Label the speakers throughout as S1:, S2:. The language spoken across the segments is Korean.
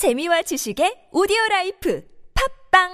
S1: 재미와 지식의 오디오 라이프 팟빵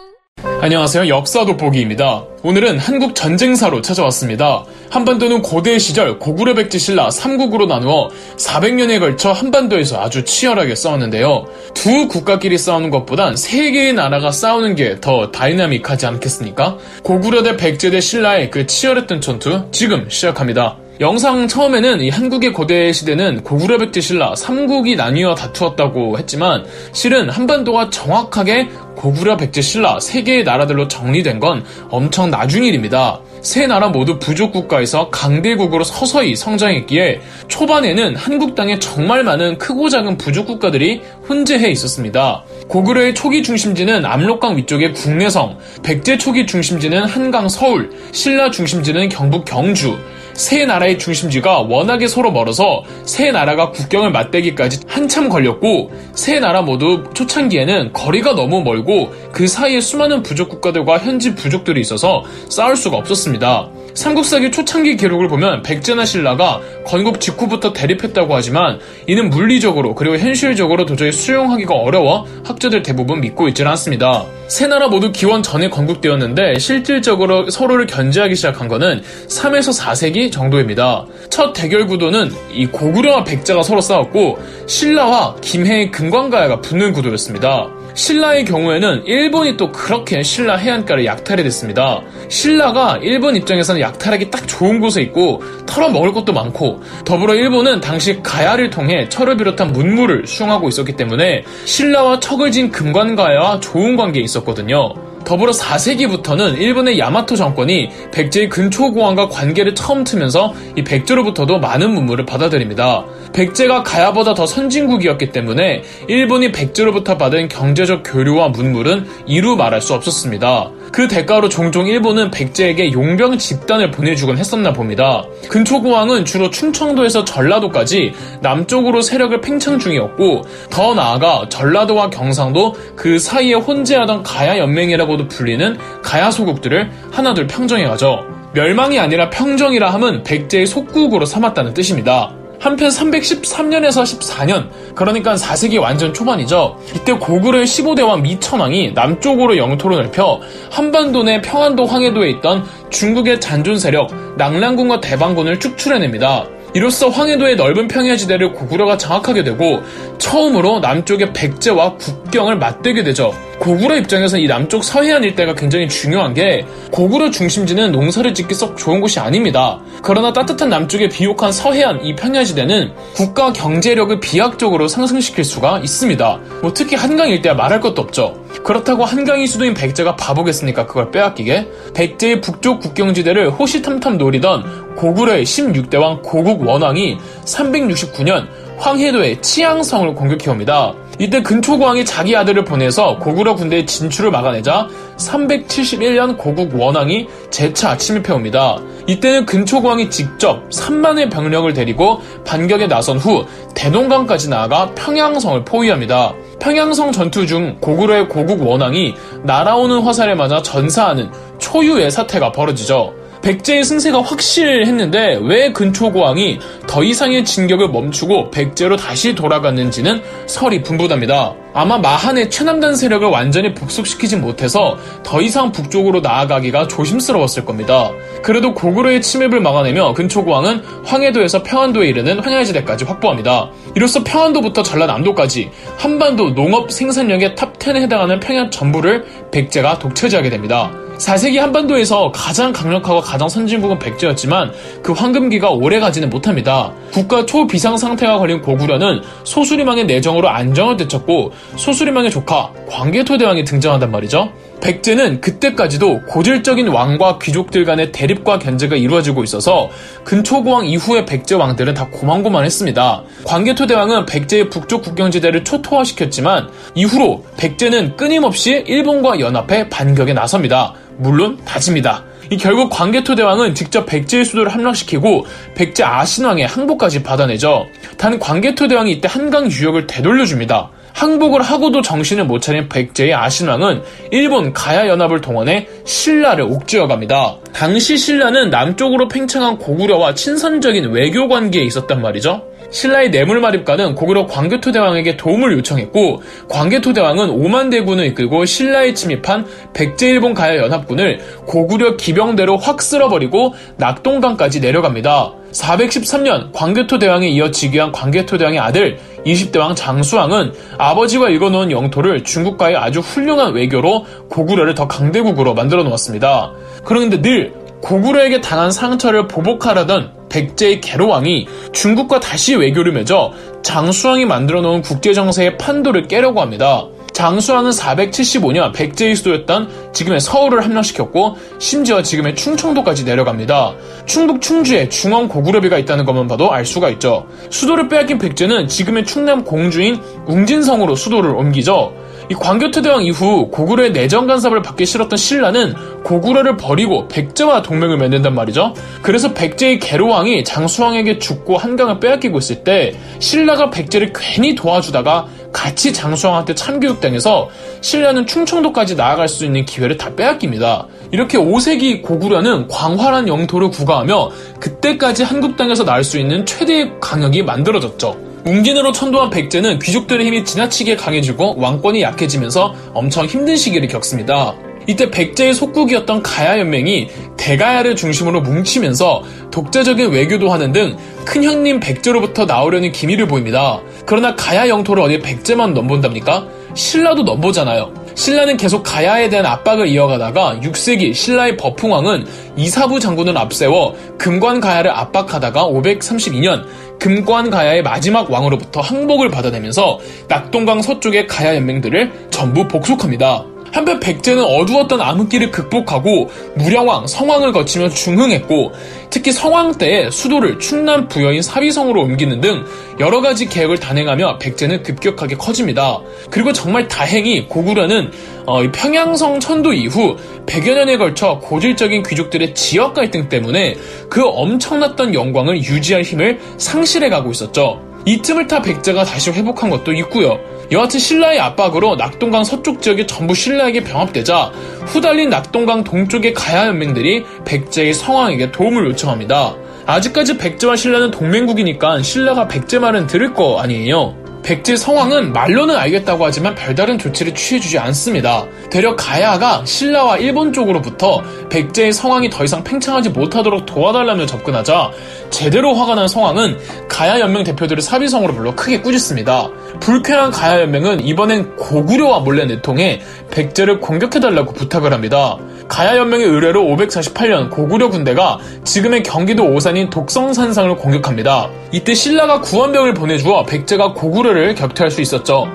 S2: 안녕하세요. 역사 돋보기입니다. 오늘은 한국 전쟁사로 찾아왔습니다. 한반도는 고대 시절 고구려 백제 신라 3국으로 나누어 400년에 걸쳐 한반도에서 아주 치열하게 싸웠는데요. 두 국가끼리 싸우는 것보단 세 개의 나라가 싸우는 게 더 다이나믹하지 않겠습니까? 고구려 대 백제 대 신라의 그 치열했던 전투 지금 시작합니다. 영상 처음에는 이 한국의 고대 시대는 고구려 백제 신라 3국이 나뉘어 다투었다고 했지만 실은 한반도가 정확하게 고구려 백제 신라 세 개의 나라들로 정리된 건 엄청 나중 일입니다. 세 나라 모두 부족 국가에서 강대국으로 서서히 성장했기에 초반에는 한국 땅에 정말 많은 크고 작은 부족 국가들이 혼재해 있었습니다. 고구려의 초기 중심지는 압록강 위쪽의 국내성, 백제 초기 중심지는 한강 서울, 신라 중심지는 경북 경주, 세 나라의 중심지가 워낙에 서로 멀어서 세 나라가 국경을 맞대기까지 한참 걸렸고 세 나라 모두 초창기에는 거리가 너무 멀고 그 사이에 수많은 부족 국가들과 현지 부족들이 있어서 싸울 수가 없었습니다. 삼국사기 초창기 기록을 보면 백제나 신라가 건국 직후부터 대립했다고 하지만 이는 물리적으로 그리고 현실적으로 도저히 수용하기가 어려워 학자들 대부분 믿고 있지는 않습니다. 세 나라 모두 기원 전에 건국되었는데 실질적으로 서로를 견제하기 시작한 것은 3에서 4세기 정도입니다. 첫 대결 구도는 이 고구려와 백제가 서로 싸웠고 신라와 김해의 금관가야가 붙는 구도였습니다. 신라의 경우에는 일본이 또 그렇게 신라 해안가를 약탈해 댔습니다. 신라가 일본 입장에서는 약탈하기 딱 좋은 곳에 있고 털어 먹을 것도 많고 더불어 일본은 당시 가야를 통해 철을 비롯한 문물을 수용하고 있었기 때문에 신라와 척을 진 금관가야와 좋은 관계에 있었거든요. 더불어 4세기부터는 일본의 야마토 정권이 백제의 근초고왕과 관계를 처음 트면서 이 백제로부터도 많은 문물을 받아들입니다. 백제가 가야보다 더 선진국이었기 때문에 일본이 백제로부터 받은 경제적 교류와 문물은 이루 말할 수 없었습니다. 그 대가로 종종 일본은 백제에게 용병 집단을 보내주곤 했었나 봅니다. 근초고왕은 주로 충청도에서 전라도까지 남쪽으로 세력을 팽창 중이었고 더 나아가 전라도와 경상도 그 사이에 혼재하던 가야 연맹이라고도 불리는 가야 소국들을 하나둘 평정해가죠. 멸망이 아니라 평정이라 함은 백제의 속국으로 삼았다는 뜻입니다. 한편 313년에서 14년, 그러니까 4세기 완전 초반이죠. 이때 고구려의 15대왕 미천왕이 남쪽으로 영토를 넓혀 한반도 내 평안도 황해도에 있던 중국의 잔존 세력 낭랑군과 대방군을 축출해냅니다. 이로써 황해도의 넓은 평야지대를 고구려가 장악하게 되고 처음으로 남쪽의 백제와 국경을 맞대게 되죠. 고구려 입장에서 이 남쪽 서해안 일대가 굉장히 중요한 게 고구려 중심지는 농사를 짓기 썩 좋은 곳이 아닙니다. 그러나 따뜻한 남쪽의 비옥한 서해안 이 평야지대는 국가 경제력을 비약적으로 상승시킬 수가 있습니다. 뭐 특히 한강 일대야 말할 것도 없죠. 그렇다고 한강이 수도인 백제가 바보겠습니까? 그걸 빼앗기게? 백제의 북쪽 국경지대를 호시탐탐 노리던 고구려의 16대왕 고국 원왕이 369년 황해도의 치양성을 공격해옵니다. 이때 근초고왕이 자기 아들을 보내서 고구려 군대의 진출을 막아내자 371년 고국 원왕이 재차 침입해옵니다. 이때는 근초고왕이 직접 3만의 병력을 데리고 반격에 나선 후 대동강까지 나아가 평양성을 포위합니다. 평양성 전투 중 고구려의 고국 원왕이 날아오는 화살에 맞아 전사하는 초유의 사태가 벌어지죠. 백제의 승세가 확실했는데 왜 근초고왕이 더 이상의 진격을 멈추고 백제로 다시 돌아갔는지는 설이 분분합니다. 아마 마한의 최남단 세력을 완전히 복속시키지 못해서 더 이상 북쪽으로 나아가기가 조심스러웠을 겁니다. 그래도 고구려의 침입을 막아내며 근초고왕은 황해도에서 평안도에 이르는 황야지대까지 확보합니다. 이로써 평안도부터 전라남도까지 한반도 농업 생산력의 탑10에 해당하는 평야 전부를 백제가 독차지하게 됩니다. 4세기 한반도에서 가장 강력하고 가장 선진국은 백제였지만 그 황금기가 오래 가지는 못합니다. 국가 초비상 상태가 걸린 고구려는 소수림왕의 내정으로 안정을 되찾고 소수림왕의 조카 광개토 대왕이 등장한단 말이죠. 백제는 그때까지도 고질적인 왕과 귀족들 간의 대립과 견제가 이루어지고 있어서 근초고왕 이후의 백제 왕들은 다 고만고만했습니다. 광개토대왕은 백제의 북쪽 국경지대를 초토화시켰지만 이후로 백제는 끊임없이 일본과 연합해 반격에 나섭니다. 물론 다집니다. 이 결국 광개토 대왕은 직접 백제의 수도를 함락시키고 백제 아신왕의 항복까지 받아내죠. 단 광개토 대왕이 이때 한강 유역을 되돌려줍니다. 항복을 하고도 정신을 못 차린 백제의 아신왕은 일본 가야 연합을 동원해 신라를 옥죄어갑니다. 당시 신라는 남쪽으로 팽창한 고구려와 친선적인 외교 관계에 있었단 말이죠. 신라의 뇌물마립가는 고구려 광개토 대왕에게 도움을 요청했고 광개토 대왕은 5만 대군을 이끌고 신라에 침입한 백제일본 가야 연합군을 고구려 기병대로 확 쓸어버리고 낙동강까지 내려갑니다. 413년 광개토 대왕에 이어 즉위한 광개토 대왕의 아들 20대 왕 장수왕은 아버지가 읽어놓은 영토를 중국과의 아주 훌륭한 외교로 고구려를 더 강대국으로 만들어 놓았습니다. 그런데 늘 고구려에게 당한 상처를 보복하려던 백제의 개로왕이 중국과 다시 외교를 맺어 장수왕이 만들어 놓은 국제정세의 판도를 깨려고 합니다. 장수왕은 475년 백제의 수도였던 지금의 서울을 함락시켰고 심지어 지금의 충청도까지 내려갑니다. 충북 충주에 중원 고구려비가 있다는 것만 봐도 알 수가 있죠. 수도를 빼앗긴 백제는 지금의 충남 공주인 웅진성으로 수도를 옮기죠. 이 광교토 대왕 이후 고구려의 내정 간섭을 받기 싫었던 신라는 고구려를 버리고 백제와 동맹을 맺는단 말이죠. 그래서 백제의 계로왕이 장수왕에게 죽고 한강을 빼앗기고 있을 때 신라가 백제를 괜히 도와주다가 같이 장수왕한테 참교육당해서 신라는 충청도까지 나아갈 수 있는 기회를 다 빼앗깁니다. 이렇게 5세기 고구려는 광활한 영토를 구가하며 그때까지 한국 땅에서 나올 수 있는 최대의 강역이 만들어졌죠. 웅진으로 천도한 백제는 귀족들의 힘이 지나치게 강해지고 왕권이 약해지면서 엄청 힘든 시기를 겪습니다. 이때 백제의 속국이었던 가야 연맹이 대가야를 중심으로 뭉치면서 독자적인 외교도 하는 등 큰 형님 백제로부터 나오려는 기미를 보입니다. 그러나 가야 영토를 어디 백제만 넘본답니까? 신라도 넘보잖아요. 신라는 계속 가야에 대한 압박을 이어가다가 6세기 신라의 버풍왕은 이사부 장군을 앞세워 금관 가야를 압박하다가 532년 금관 가야의 마지막 왕으로부터 항복을 받아내면서 낙동강 서쪽의 가야 연맹들을 전부 복속합니다. 한편 백제는 어두웠던 암흑기를 극복하고 무량왕, 성왕을 거치며 중흥했고 특히 성왕 때에 수도를 충남 부여인 사비성으로 옮기는 등 여러 가지 계획을 단행하며 백제는 급격하게 커집니다. 그리고 정말 다행히 고구려는 어, 평양성 천도 이후 100여 년에 걸쳐 고질적인 귀족들의 지역 갈등 때문에 그 엄청났던 영광을 유지할 힘을 상실해 가고 있었죠. 이 틈을 타 백제가 다시 회복한 것도 있고요. 여하튼 신라의 압박으로 낙동강 서쪽 지역이 전부 신라에게 병합되자 후달린 낙동강 동쪽의 가야 연맹들이 백제의 성왕에게 도움을 요청합니다. 아직까지 백제와 신라는 동맹국이니까 신라가 백제 말은 들을 거 아니에요. 백제 성왕은 말로는 알겠다고 하지만 별다른 조치를 취해주지 않습니다. 대려 가야가 신라와 일본 쪽으로부터 백제의 성왕이 더 이상 팽창하지 못하도록 도와달라며 접근하자 제대로 화가 난 성왕은 가야 연맹 대표들을 사비성으로 불러 크게 꾸짖습니다. 불쾌한 가야 연맹은 이번엔 고구려와 몰래 내통해 백제를 공격해달라고 부탁을 합니다. 가야 연맹의 의뢰로 548년 고구려 군대가 지금의 경기도 오산인 독성산상을 공격합니다. 이때 신라가 구원병을 보내주어 백제가 고구려를 격퇴할 수 있었죠.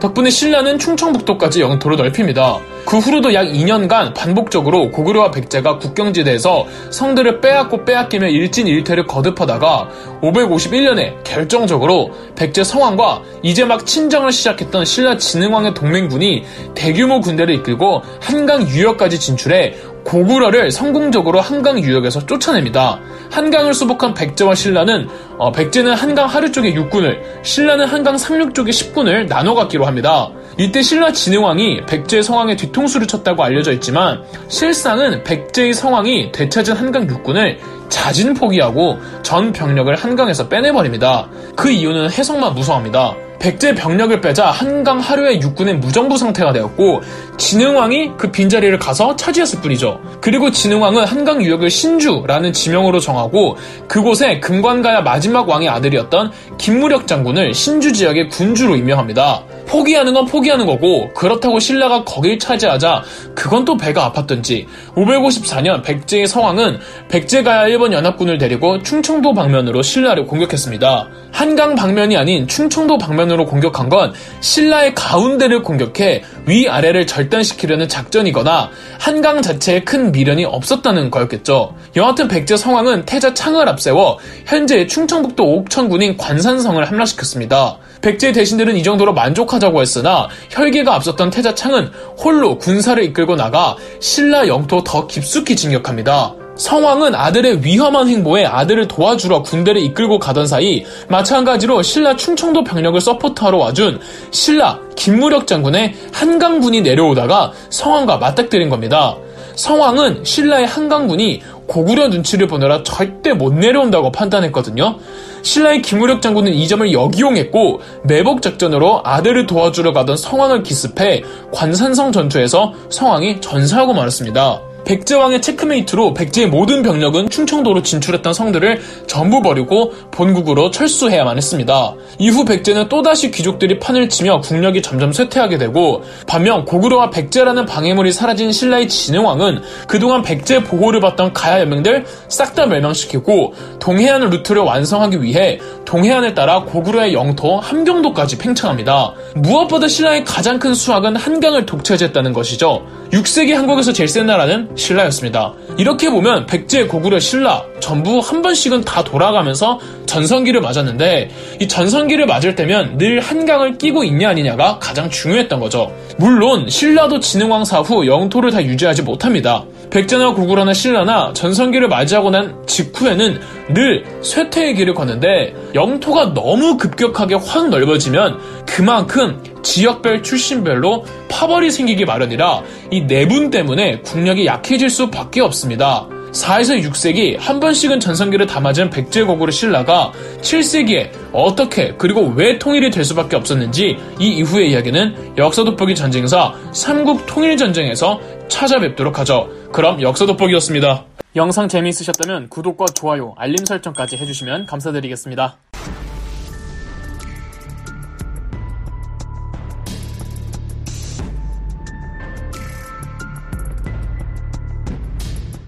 S2: 덕분에 신라는 충청북도까지 영토를 넓힙니다. 그 후로도 약 2년간 반복적으로 고구려와 백제가 국경지대에서 성들을 빼앗고 빼앗기며 일진일퇴를 거듭하다가 551년에 결정적으로 백제 성왕과 이제 막 친정을 시작했던 신라 진흥왕의 동맹군이 대규모 군대를 이끌고 한강 유역까지 진출해 고구려를 성공적으로 한강 유역에서 쫓아냅니다. 한강을 수복한 백제와 신라는 어, 백제는 한강 하류 쪽의 육군을, 신라는 한강 상륙 쪽의 10군을 나눠 갖기로 합니다. 이때 신라 진흥왕이 백제의 성왕의 뒤통수를 쳤다고 알려져 있지만 실상은 백제의 성왕이 되찾은 한강 육군을 자진 포기하고 전 병력을 한강에서 빼내버립니다. 그 이유는 해석만 무성합니다. 백제 병력을 빼자 한강 하류의 육군의 무정부 상태가 되었고 진흥왕이 그 빈자리를 가서 차지했을 뿐이죠. 그리고 진흥왕은 한강 유역을 신주라는 지명으로 정하고 그곳에 금관가야 마지막 왕의 아들이었던 김무력 장군을 신주 지역의 군주로 임명합니다. 포기하는 건 포기하는 거고 그렇다고 신라가 거길 차지하자 그건 또 배가 아팠던지 554년 백제의 성왕은 백제가야 일본 연합군을 데리고 충청도 방면으로 신라를 공격했습니다. 한강 방면이 아닌 충청도 방면으로 공격한 건 신라의 가운데를 공격해 위아래를 절단시키려는 작전이거나 한강 자체에 큰 미련이 없었다는 거였겠죠. 여하튼 백제 성왕은 태자 창을 앞세워 현재 충청북도 옥천군인 관산성을 함락시켰습니다. 백제 대신들은 이 정도로 만족하 자고 했으나 혈기가 앞섰던 태자 창은 홀로 군사를 이끌고 나가 신라 영토 더 깊숙이 진격합니다. 성왕은 아들의 위험한 행보에 아들을 도와주러 군대를 이끌고 가던 사이 마찬가지로 신라 충청도 병력을 support하러 와준 신라 김무력 장군의 한강군이 내려오다가 성왕과 맞닥뜨린 겁니다. 성왕은 신라의 한강군이 고구려 눈치를 보느라 절대 못 내려온다고 판단했거든요. 신라의 김무력 장군은 이 점을 역이용했고 매복 작전으로 아들을 도와주러 가던 성왕을 기습해 관산성 전투에서 성왕이 전사하고 말았습니다. 백제왕의 checkmate로 백제의 모든 병력은 충청도로 진출했던 성들을 전부 버리고 본국으로 철수해야만 했습니다. 이후 백제는 또다시 귀족들이 판을 치며 국력이 점점 쇠퇴하게 되고 반면 고구려와 백제라는 방해물이 사라진 신라의 진흥왕은 그동안 백제 보호를 받던 가야 연맹들 싹 다 멸망시키고 동해안 루트를 완성하기 위해 동해안을 따라 고구려의 영토 함경도까지 팽창합니다. 무엇보다 신라의 가장 큰 수확은 한강을 독차지했다는 것이죠. 6세기 한국에서 제일 센 나라는 신라였습니다. 이렇게 보면 백제, 고구려, 신라 전부 한 번씩은 다 돌아가면서 전성기를 맞았는데 이 전성기를 맞을 때면 늘 한강을 끼고 있냐 아니냐가 가장 중요했던 거죠. 물론 신라도 진흥왕 사 후 영토를 다 유지하지 못합니다. 백제나 고구려나 신라나 전성기를 맞이하고 난 직후에는 늘 쇠퇴의 길을 걷는데 영토가 너무 급격하게 확 넓어지면 그만큼 지역별 출신별로 파벌이 생기기 마련이라 이 내분 때문에 국력이 약해질 수밖에 없습니다. 4에서 6세기 한 번씩은 전성기를 다 맞은 백제고구려 신라가 7세기에 어떻게 그리고 왜 통일이 될 수밖에 없었는지 이 이후의 이야기는 역사 돋보기 전쟁사 삼국 통일 전쟁에서 찾아뵙도록 하죠. 그럼 역사 돋보기였습니다. 영상 재미있으셨다면 구독과 좋아요, 알림 설정까지 해주시면 감사드리겠습니다.